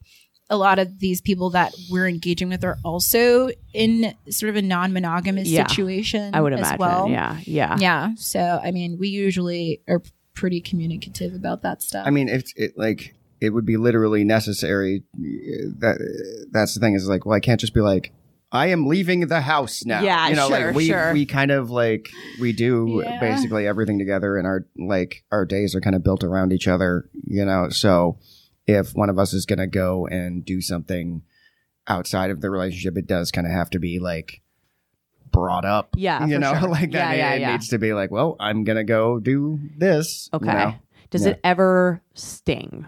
Speaker 3: a lot of these people that we're engaging with are also in sort of a non-monogamous
Speaker 1: Yeah.
Speaker 3: situation.
Speaker 1: i would
Speaker 3: as
Speaker 1: imagine
Speaker 3: well.
Speaker 1: yeah yeah
Speaker 3: Yeah. So I mean, we usually are pretty communicative about that stuff.
Speaker 2: I mean, it's it like it would be literally necessary. uh, That that's the thing is like, well, I can't just be like, I am leaving the house now.
Speaker 1: Yeah,
Speaker 2: you know,
Speaker 1: sure,
Speaker 2: like we
Speaker 1: sure.
Speaker 2: we kind of like we do
Speaker 3: Yeah.
Speaker 2: basically everything together, and our like our days are kind of built around each other. You know, so if one of us is gonna go and do something outside of the relationship, it does kind of have to be like brought up.
Speaker 1: Yeah,
Speaker 2: you know,
Speaker 1: sure.
Speaker 2: like that.
Speaker 1: Yeah, yeah,
Speaker 2: it
Speaker 1: yeah.
Speaker 2: needs to be like, well, I'm gonna go do this. you
Speaker 1: okay
Speaker 2: know?
Speaker 1: does it ever sting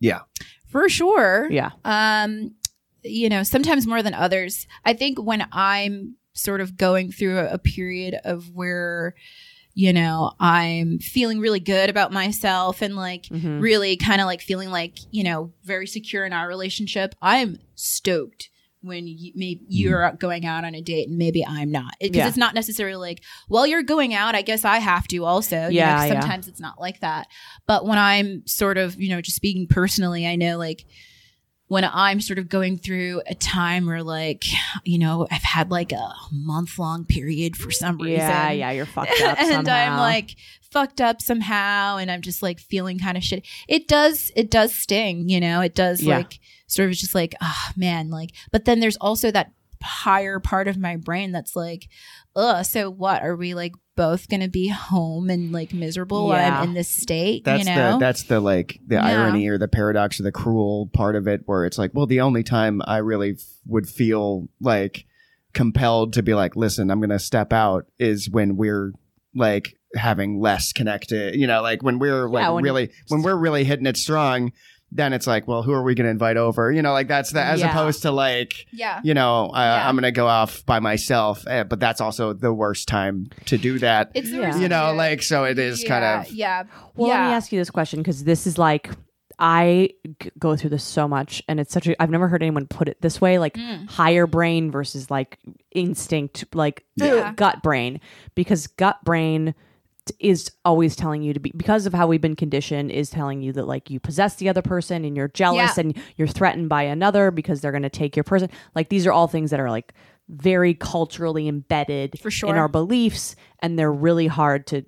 Speaker 2: Yeah.
Speaker 3: for sure.
Speaker 1: yeah
Speaker 3: um you know sometimes more than others i think when i'm sort of going through a, a period of where you know i'm feeling really good about myself and like
Speaker 1: Mhm.
Speaker 3: really kind of like feeling like you know very secure in our relationship i'm stoked when you, maybe mm. you're going out on a date and maybe I'm not because
Speaker 1: Yeah.
Speaker 3: it's not necessarily like well you're going out I guess I have to also you know,
Speaker 1: Yeah,
Speaker 3: 'cause
Speaker 1: yeah.
Speaker 3: sometimes it's not like that but when I'm sort of you know just speaking personally I know like when I'm sort of going through a time where like, you know, I've had like a month long period for some reason.
Speaker 1: yeah yeah you're fucked up
Speaker 3: and
Speaker 1: somehow.
Speaker 3: I'm like fucked up somehow and I'm just like feeling kind of shit. It does it does sting, you know. It does
Speaker 1: Yeah.
Speaker 3: like sort of just like, ah man, like but then there's also that higher part of my brain that's like, ugh, so what? Are we like both gonna be home and like miserable while I'm in this state?
Speaker 2: That's
Speaker 3: you know?
Speaker 2: the that's the like the
Speaker 3: Yeah.
Speaker 2: irony or the paradox or the cruel part of it where it's like, well, the only time I really f- would feel like compelled to be like, listen, I'm gonna step out is when we're like having less connected, you know, like when we're like
Speaker 1: Yeah, when-
Speaker 2: really when we're really hitting it strong, then it's like, well, who are we gonna invite over? You know, like that's the as
Speaker 1: Yeah.
Speaker 2: opposed to like
Speaker 3: yeah.
Speaker 2: you know, uh,
Speaker 3: Yeah.
Speaker 2: I'm gonna go off by myself, eh, but that's also the worst time to do that.
Speaker 3: It's the
Speaker 1: Yeah.
Speaker 3: worst
Speaker 2: you know, like so it is kind of
Speaker 3: yeah.
Speaker 1: Well,
Speaker 3: yeah.
Speaker 1: let me ask you this question because this is like I g- go through this so much, and it's such a I've never heard anyone put it this way, like
Speaker 3: Mm.
Speaker 1: higher brain versus like instinct, like
Speaker 3: Yeah.
Speaker 1: gut brain, because gut brain t- is always telling you to be because of how we've been conditioned is telling you that like you possess the other person and you're jealous
Speaker 3: Yeah.
Speaker 1: and you're threatened by another because they're going to take your person like these are all things that are like very culturally embedded
Speaker 3: For sure.
Speaker 1: in our beliefs and they're really hard to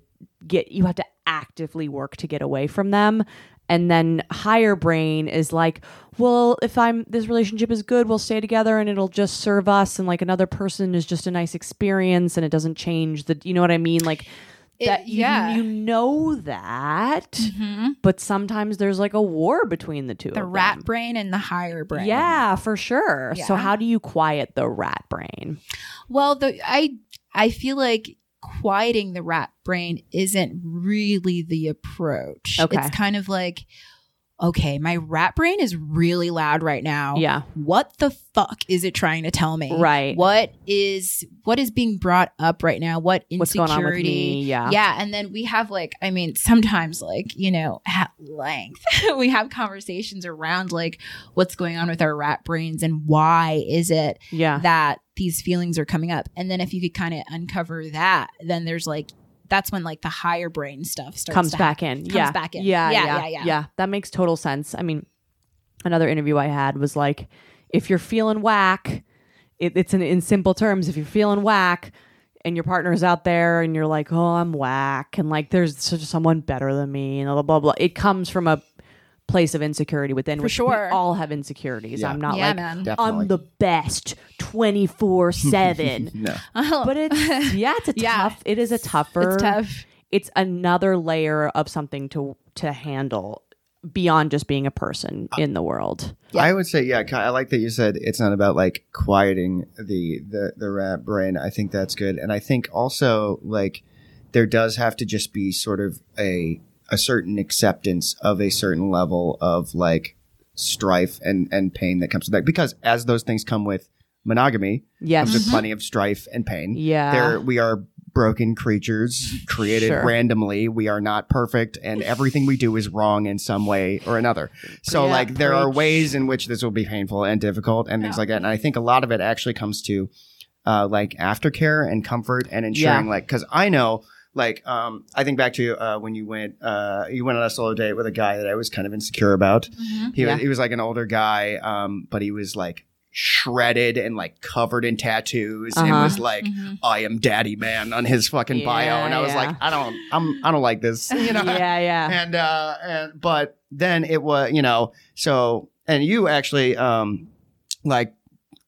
Speaker 1: get you have to actively work to get away from them and then higher brain is like well if i'm this relationship is good we'll stay together and it'll just serve us and like another person is just a nice experience and it doesn't change the you know what i mean like
Speaker 3: It-
Speaker 1: that you-
Speaker 3: yeah.
Speaker 1: you, know that
Speaker 3: Mhm.
Speaker 1: but sometimes there's like a war between the two
Speaker 3: the rat
Speaker 1: them.
Speaker 3: brain and the higher brain.
Speaker 1: yeah for sure so how do you quiet the rat brain
Speaker 3: Well, the I I feel like quieting the rat brain isn't really the approach.
Speaker 1: Okay.
Speaker 3: It's kind of like okay, my rat brain is really loud right now.
Speaker 1: yeah
Speaker 3: What the fuck is it trying to tell me?
Speaker 1: Right.
Speaker 3: What is what is being brought up right now? What insecurity?
Speaker 1: what's going on with me yeah
Speaker 3: Yeah, and then we have like, I mean, sometimes like, you know, at length, we have conversations around like what's going on with our rat brains and why is it
Speaker 1: yeah
Speaker 3: that these feelings are coming up. And then if you could kind of uncover that, then there's like that's when like the higher brain stuff starts
Speaker 1: comes back
Speaker 3: happen.
Speaker 1: in.
Speaker 3: Comes
Speaker 1: yeah.
Speaker 3: back in.
Speaker 1: Yeah,
Speaker 3: Yeah,
Speaker 1: yeah,
Speaker 3: yeah, yeah.
Speaker 1: That makes total sense. I mean, another interview I had was like, if you're feeling whack, it, it's in, in simple terms. If you're feeling whack, and your partner's out there and you're like, oh, I'm whack, and like there's someone better than me, and blah blah blah. It comes from a place of insecurity within,
Speaker 3: For
Speaker 1: which
Speaker 3: sure.
Speaker 1: we all have insecurities.
Speaker 2: Yeah.
Speaker 1: I'm not
Speaker 3: Yeah,
Speaker 1: like
Speaker 3: man.
Speaker 2: Definitely.
Speaker 1: I'm the best twenty four seven.
Speaker 2: no.
Speaker 1: But it's yeah, it's a
Speaker 3: Yeah.
Speaker 1: tough. It is a tougher.
Speaker 3: It's tough.
Speaker 1: It's another layer of something to to handle beyond just being a person in the world.
Speaker 2: I would say, yeah. I like that you said it's not about like quieting the the the rat brain. I think that's good, and I think also like there does have to just be sort of a a certain acceptance of a certain level of like strife and and pain that comes with that. Because as those things come with monogamy,
Speaker 1: Yes.
Speaker 2: comes with plenty of strife and pain.
Speaker 1: Yeah.
Speaker 2: there we are broken creatures created
Speaker 1: Sure.
Speaker 2: randomly. We are not perfect, and everything we do is wrong in some way or another. So,
Speaker 1: Yeah,
Speaker 2: like, there are
Speaker 1: preach.
Speaker 2: ways in which this will be painful and difficult and things like that. And I think a lot of it actually comes to uh, like aftercare and comfort and ensuring,
Speaker 1: Yeah.
Speaker 2: like, because I know. Like, um, I think back to uh, when you went, uh, you went on a solo date with a guy that I was kind of insecure about. He
Speaker 1: Yeah.
Speaker 2: was, he was like an older guy, um, but he was like shredded and like covered in tattoos and
Speaker 1: Uh-huh.
Speaker 2: was like, I am daddy man on his fucking bio. And I was
Speaker 1: yeah.
Speaker 2: like, I don't, I'm, I don't like this, you know?
Speaker 1: yeah, yeah.
Speaker 2: And, uh, and, but then it was, you know, so, and you actually, um, like,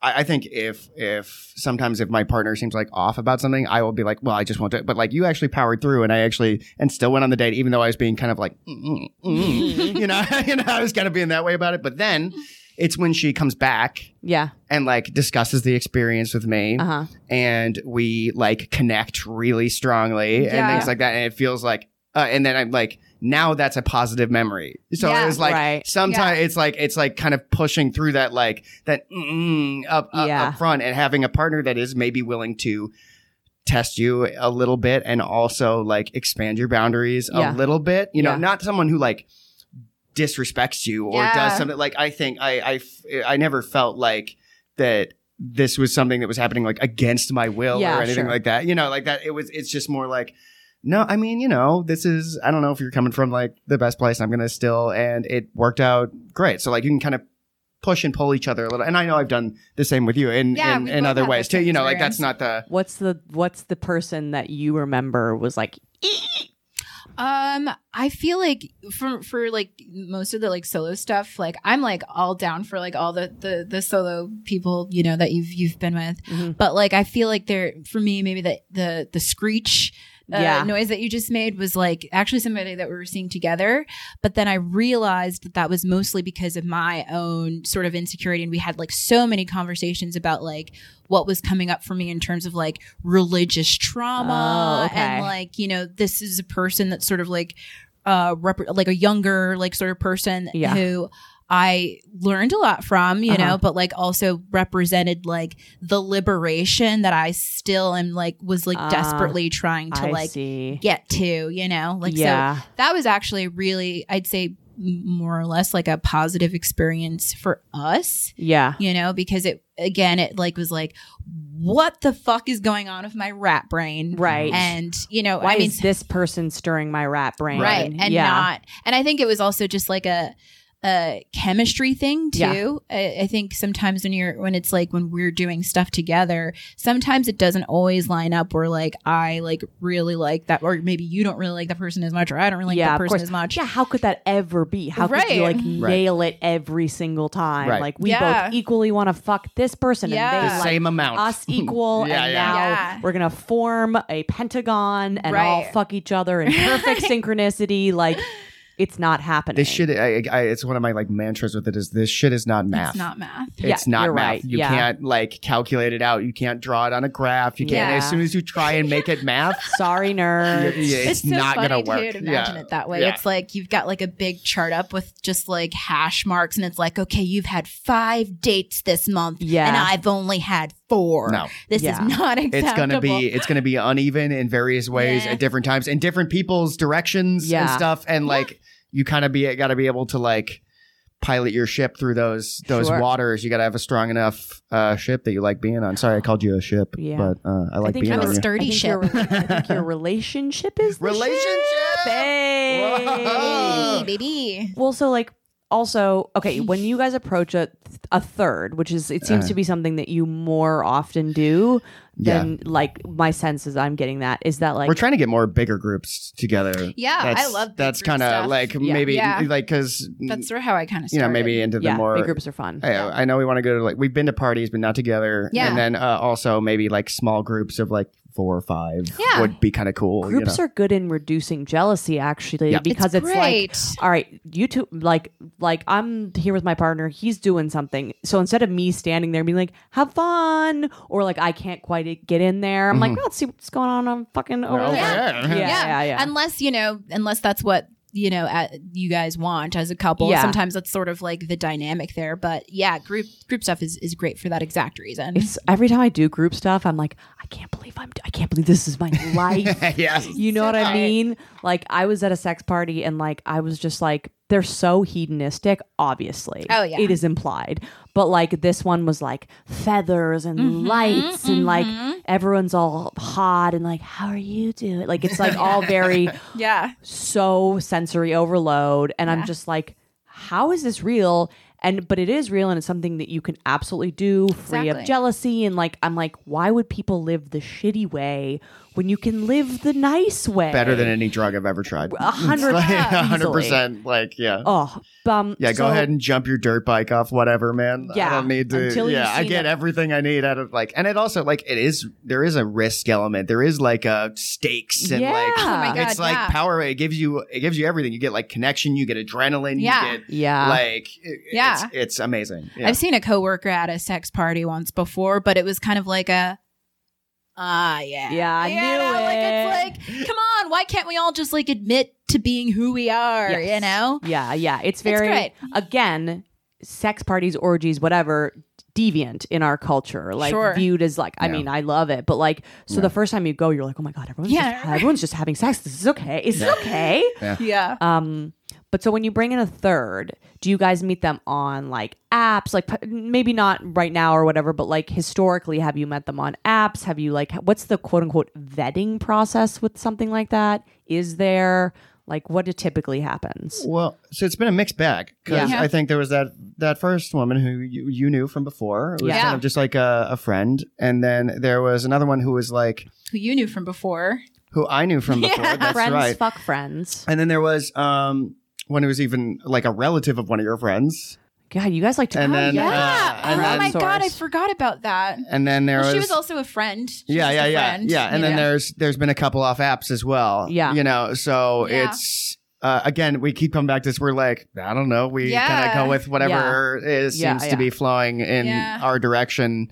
Speaker 2: I, I think if, if sometimes if my partner seems like off about something, I will be like, well, I just want to, but like you actually powered through and I actually, and still went on the date, even though I was being kind of like, mm, mm, mm, you know, you know, I was kind of being that way about it. But then it's when she comes back
Speaker 1: Yeah.
Speaker 2: and like discusses the experience with me
Speaker 1: Uh huh.
Speaker 2: and we like connect really strongly and
Speaker 3: Yeah.
Speaker 2: things like that and it feels like uh, and then i'm like now that's a positive memory so
Speaker 3: Yeah.
Speaker 2: it was like
Speaker 1: Right.
Speaker 2: sometimes it's like it's like kind of pushing through that like that up, up,
Speaker 1: Yeah.
Speaker 2: up front and having a partner that is maybe willing to test you a little bit and also like expand your boundaries
Speaker 1: Yeah.
Speaker 2: a little bit you know
Speaker 1: Yeah.
Speaker 2: not someone who like disrespects you or
Speaker 3: Yeah.
Speaker 2: does something like i think I I I never felt like that this was something that was happening like against my will
Speaker 1: Yeah,
Speaker 2: or anything
Speaker 1: sure.
Speaker 2: like that you know like that it was it's just more like no i mean you know this is i don't know if you're coming from like the best place i'm gonna still and it worked out great so like you can kind of push and pull each other a little and i know i've done the same with you in
Speaker 3: Yeah,
Speaker 2: in, in other ways too you know like that's not the
Speaker 1: What's the What's the person that you remember was like?
Speaker 3: Um, I feel like for for like most of the like solo stuff, like I'm like all down for like all the the the solo people you know that you've you've been with,
Speaker 1: Mhm.
Speaker 3: but like I feel like there for me maybe the the the screech. Uh,
Speaker 1: Yeah.
Speaker 3: noise that you just made was like actually somebody that we were seeing together but then i realized that that was mostly because of my own sort of insecurity and we had like so many conversations about like what was coming up for me in terms of like religious trauma
Speaker 1: Oh, okay.
Speaker 3: and like you know this is a person that's sort of like uh rep- like a younger like sort of person
Speaker 1: Yeah.
Speaker 3: who I learned a lot from, you
Speaker 1: Uh-huh.
Speaker 3: know, but like also represented like the liberation that I still am like was like
Speaker 1: Ah,
Speaker 3: desperately trying to
Speaker 1: I
Speaker 3: like
Speaker 1: see.
Speaker 3: get to, you know? Like
Speaker 1: yeah.
Speaker 3: so that was actually really I'd say more or less like a positive experience for us,
Speaker 1: yeah.
Speaker 3: you know, because it again it like was like what the fuck is going on with my rat brain?
Speaker 1: Right.
Speaker 3: And you know,
Speaker 1: Why
Speaker 3: I mean
Speaker 1: is this person stirring my rat brain?
Speaker 3: right and
Speaker 1: yeah.
Speaker 3: not and i think it was also just like a a chemistry thing too
Speaker 1: Yeah.
Speaker 3: I, I think sometimes when you're when it's like when we're doing stuff together sometimes it doesn't always line up where like i like really like that or maybe you don't really like that person as much or i don't really like
Speaker 1: yeah,
Speaker 3: that
Speaker 1: of
Speaker 3: person
Speaker 1: course.
Speaker 3: as much
Speaker 1: Yeah, how could that ever be? How could you like
Speaker 2: Right.
Speaker 1: nail it every single time?
Speaker 2: Right.
Speaker 1: Like we
Speaker 3: Yeah.
Speaker 1: both equally want to fuck this person
Speaker 3: Yeah.
Speaker 1: and
Speaker 2: the
Speaker 1: like
Speaker 2: same amount
Speaker 1: us equal
Speaker 2: Yeah,
Speaker 1: and
Speaker 2: yeah.
Speaker 1: now
Speaker 3: Yeah.
Speaker 1: we're gonna form a pentagon and all fuck each other in perfect synchronicity like it's not happening
Speaker 2: this shit I, I, it's one of my like mantras with it is this shit is not math
Speaker 3: it's not math
Speaker 1: Yeah,
Speaker 2: it's not
Speaker 1: you're
Speaker 2: math.
Speaker 1: right.
Speaker 2: You
Speaker 1: Yeah.
Speaker 2: can't like calculate it out. You can't draw it on a graph. You can't.
Speaker 3: Yeah.
Speaker 2: As soon as you try and make it math,
Speaker 1: sorry
Speaker 2: nerd,
Speaker 1: nerds
Speaker 2: it's,
Speaker 3: so
Speaker 2: not
Speaker 3: funny
Speaker 2: gonna work.
Speaker 3: to imagine
Speaker 2: yeah.
Speaker 3: it that way.
Speaker 2: Yeah.
Speaker 3: It's like you've got like a big chart up with just like hash marks, and it's like, okay, you've had five dates this month,
Speaker 1: Yeah.
Speaker 3: and I've only had four.
Speaker 2: No.
Speaker 3: this
Speaker 1: Yeah.
Speaker 3: is not acceptable.
Speaker 2: It's gonna be it's gonna be uneven in various ways
Speaker 3: Yeah.
Speaker 2: at different times in different people's directions and stuff. And like you kind of be got to be able to like pilot your ship through those those
Speaker 1: Sure.
Speaker 2: waters. You got to have a strong enough uh, ship that you like being on. Sorry, I called you a ship,
Speaker 1: Yeah.
Speaker 2: but uh, I like I
Speaker 1: think
Speaker 2: being
Speaker 3: I'm
Speaker 1: your-
Speaker 3: a
Speaker 2: on you.
Speaker 3: sturdy
Speaker 1: I think
Speaker 3: ship.
Speaker 1: Your, I think your relationship is the
Speaker 2: Relationship?
Speaker 1: ship. Hey.
Speaker 3: Hey, baby.
Speaker 1: Well, so like also okay when you guys approach a a third, which is it seems to be something that you more often do than like my sense is I'm getting that is that like
Speaker 2: We're trying to get more bigger groups together.
Speaker 3: Yeah, I love big
Speaker 2: That's kind of like
Speaker 1: Yeah.
Speaker 2: maybe
Speaker 3: Yeah.
Speaker 2: like because
Speaker 3: That's sort of how I kind of
Speaker 2: you know maybe into the
Speaker 1: yeah,
Speaker 2: more
Speaker 1: big groups are fun.
Speaker 2: I, I know we want to go to like we've been to parties but not together.
Speaker 3: Yeah.
Speaker 2: And then uh, also maybe like small groups of like four or five
Speaker 3: Yeah.
Speaker 2: would be kind of cool. you
Speaker 1: Groups
Speaker 2: know?
Speaker 1: are good in reducing jealousy actually
Speaker 2: Yep.
Speaker 1: because it's,
Speaker 3: great.
Speaker 1: like all right you two like like i'm here with my partner he's doing something so instead of me standing there being like have fun or like i can't quite get in there i'm like mm-hmm. well, let's see what's going on i'm fucking over
Speaker 2: Oh,
Speaker 1: there
Speaker 2: yeah.
Speaker 1: yeah yeah yeah,
Speaker 3: Unless you know, unless that's what you know uh, you guys want as a couple.
Speaker 1: Yeah.
Speaker 3: Sometimes that's sort of like the dynamic there. But yeah, group group stuff is is great for that exact reason.
Speaker 1: it's every time i do group stuff i'm like i can't believe i'm i can't believe this is my life
Speaker 2: yeah.
Speaker 1: You know what I mean? Like I was at a sex party and like I was just like they're so hedonistic, obviously.
Speaker 3: Oh, yeah.
Speaker 1: It is implied. But like this one was like feathers and
Speaker 3: Mm-hmm,
Speaker 1: lights and like everyone's all hot and like how are you doing? Like it's like all very
Speaker 3: yeah,
Speaker 1: so sensory overload and I'm just like how is this real? And but it is real and it's something that you can absolutely do free
Speaker 3: Exactly.
Speaker 1: of jealousy and like I'm like why would people live the shitty way when you can live the nice way?
Speaker 2: Better than any drug I've ever tried.
Speaker 1: A hundred,
Speaker 2: a hundred percent, Like yeah.
Speaker 1: Oh, um,
Speaker 2: Yeah, go
Speaker 1: so-
Speaker 2: ahead and jump your dirt bike off whatever, man. I
Speaker 1: Yeah,
Speaker 2: don't need to.
Speaker 1: until
Speaker 2: yeah, I get
Speaker 1: it.
Speaker 2: everything I need out of like, and it also like it is there is a risk element. There is like a stakes and
Speaker 1: Yeah.
Speaker 2: like
Speaker 1: Oh
Speaker 3: my God,
Speaker 2: it's like power. It gives you it gives you everything. You get like connection. You get adrenaline.
Speaker 3: Yeah.
Speaker 2: You get
Speaker 1: Yeah.
Speaker 2: like it-
Speaker 3: Yeah.
Speaker 2: It's, it's amazing. Yeah.
Speaker 3: I've seen a coworker at a sex party once before, but it was kind of like a. Ah, yeah,
Speaker 1: Yeah, I
Speaker 3: You
Speaker 1: knew
Speaker 3: know, Like it's like, come on, why can't we all just like admit to being who we are?
Speaker 1: Yes.
Speaker 3: You know,
Speaker 1: Yeah, yeah. It's very
Speaker 3: great.
Speaker 1: again, sex parties, orgies, whatever, deviant in our culture. Like
Speaker 3: Sure.
Speaker 1: viewed as like I
Speaker 2: Yeah.
Speaker 1: mean, I love it. But like so the first time you go, you're like, Oh my god, everyone's
Speaker 3: Yeah.
Speaker 1: just everyone's just having sex. This is okay. Is it okay?
Speaker 3: yeah.
Speaker 1: Um but so when you bring in a third, do you guys meet them on like apps? Like maybe not right now or whatever, but like historically, have you met them on apps? Have you like what's the quote unquote vetting process with something like that? Is there like what it typically happens?
Speaker 2: Well, so it's been a mixed bag because
Speaker 3: Yeah.
Speaker 2: I think there was that that first woman who you, you knew from before. It was
Speaker 1: Yeah.
Speaker 2: kind of just like a, a friend, and then there was another one who was like
Speaker 3: Who you knew from before?
Speaker 2: who I knew from before.
Speaker 3: Yeah.
Speaker 2: That's
Speaker 1: friends
Speaker 2: right.
Speaker 1: fuck friends.
Speaker 2: And then there was um when it was even like a relative of one of your friends.
Speaker 1: God, you guys like to
Speaker 2: And
Speaker 1: oh,
Speaker 2: then,
Speaker 1: yeah.
Speaker 2: uh, and
Speaker 3: oh
Speaker 2: then-
Speaker 3: my god, I forgot about that.
Speaker 2: And then there
Speaker 3: Well,
Speaker 2: was,
Speaker 3: she was also a friend. She
Speaker 2: yeah,
Speaker 3: was
Speaker 2: yeah,
Speaker 3: a
Speaker 2: yeah,
Speaker 3: friend,
Speaker 2: yeah. And
Speaker 3: you
Speaker 2: then
Speaker 3: know.
Speaker 2: there's there's been a couple off apps as well.
Speaker 1: Yeah.
Speaker 2: you know. So
Speaker 3: Yeah.
Speaker 2: it's uh, again we keep coming back to this. We're like I don't know. We
Speaker 3: Yeah.
Speaker 2: kind of go with whatever is
Speaker 1: Yeah,
Speaker 2: seems
Speaker 1: yeah.
Speaker 2: to be flowing in
Speaker 3: Yeah.
Speaker 2: our direction.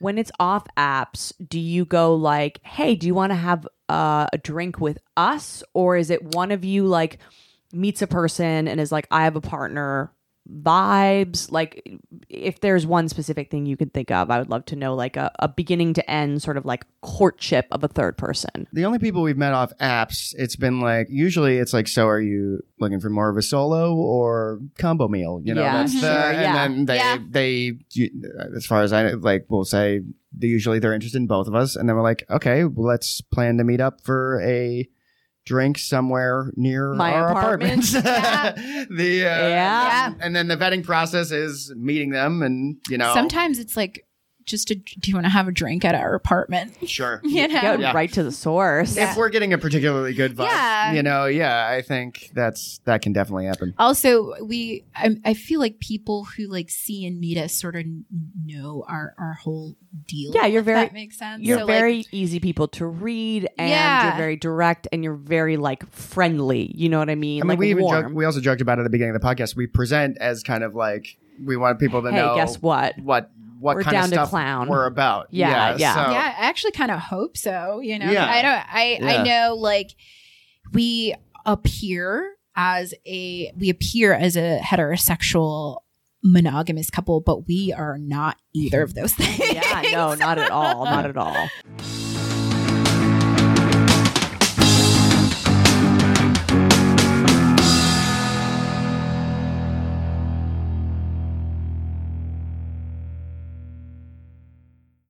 Speaker 1: when it's off apps, do you go like, "Hey, do you want to have uh, a drink with us?" or is it one of you like meets a person and is like, "I have a partner." Vibes like if there's one specific thing you could think of, I would love to know like a, a beginning to end sort of like courtship of a third person.
Speaker 2: The only people we've met off apps, it's been like usually it's like, so are you looking for more of a solo or combo meal? You know,
Speaker 1: Yeah,
Speaker 2: that's the, mm-hmm.
Speaker 1: sure, yeah.
Speaker 2: and then they
Speaker 3: Yeah.
Speaker 2: they you- as far as I like, we'll say they usually they're interested in both of us, and then we're like, okay, well, let's plan to meet up for a drink somewhere near
Speaker 1: My
Speaker 2: our
Speaker 1: apartment.
Speaker 2: apartments. the uh,
Speaker 1: Yeah.
Speaker 2: and then the vetting process is meeting them, and you know,
Speaker 3: Sometimes it's like just a, do you want to have a drink at our apartment?
Speaker 2: sure.
Speaker 3: You know,
Speaker 1: Go
Speaker 2: Yeah.
Speaker 1: right to the source.
Speaker 2: If we're getting a particularly good vibe,
Speaker 3: Yeah.
Speaker 2: you know, yeah, I think that's that can definitely happen.
Speaker 3: also we I, I feel like people who like see and meet us sort of know our our whole deal
Speaker 1: Yeah, you're very-
Speaker 3: that makes sense
Speaker 1: You're
Speaker 3: So, like,
Speaker 1: very easy people to read, and
Speaker 3: Yeah.
Speaker 1: you're very direct, and you're very like friendly. You know what I mean?
Speaker 2: I mean,
Speaker 1: like
Speaker 2: we even
Speaker 1: warm.
Speaker 2: joked, we also joked about it at the beginning of the podcast. We present as kind of like we want people to
Speaker 1: hey,
Speaker 2: know
Speaker 1: guess what?
Speaker 2: what what
Speaker 1: We're
Speaker 2: kind
Speaker 1: down
Speaker 2: of
Speaker 1: to clown.
Speaker 2: we're about.
Speaker 1: Yeah, yeah.
Speaker 2: so-
Speaker 3: yeah i actually kind of hope so you know
Speaker 2: Yeah.
Speaker 3: i don't i
Speaker 2: Yeah.
Speaker 3: i know like we appear as a we appear as a heterosexual monogamous couple but we are not either of those things
Speaker 1: yeah, no, not at all, not at all.